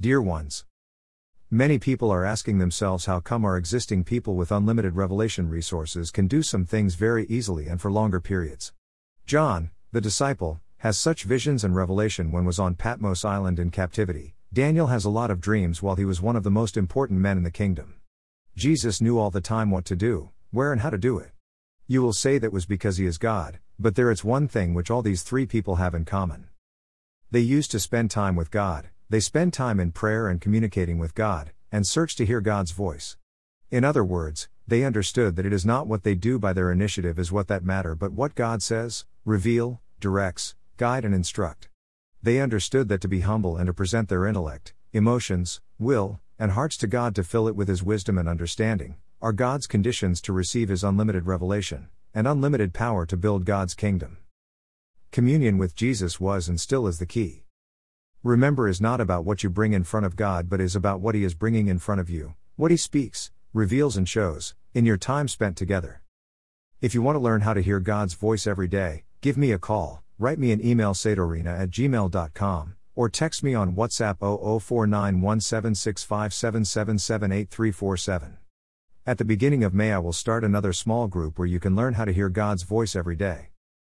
Dear ones, Many people are asking themselves how come our existing people with unlimited revelation resources can do some things very easily and for longer periods. John, the disciple, has such visions and revelation when was on Patmos Island in captivity. Daniel has a lot of dreams while he was one of the most important men in the kingdom. Jesus knew all the time what to do, where and how to do it. You will say that was because he is God, but there is one thing which all these three people have in common. They used to spend time with God, they spend time in prayer and communicating with God, and search to hear God's voice. In other words, they understood that it is not what they do by their initiative is what that matter but what God says, reveal, directs, guide and instruct. They understood that to be humble and to present their intellect, emotions, will, and hearts to God to fill it with His wisdom and understanding, are God's conditions to receive His unlimited revelation, and unlimited power to build God's kingdom. Communion with Jesus was and still is the key. Remember is not about what you bring in front of God but is about what He is bringing in front of you, what He speaks, reveals, and shows, in your time spent together. If you want to learn how to hear God's voice every day, give me a call, write me an email saighdorina at gmail.com, or text me on WhatsApp 00491765777837. At the beginning of May, I will start another small group where you can learn how to hear God's voice every day.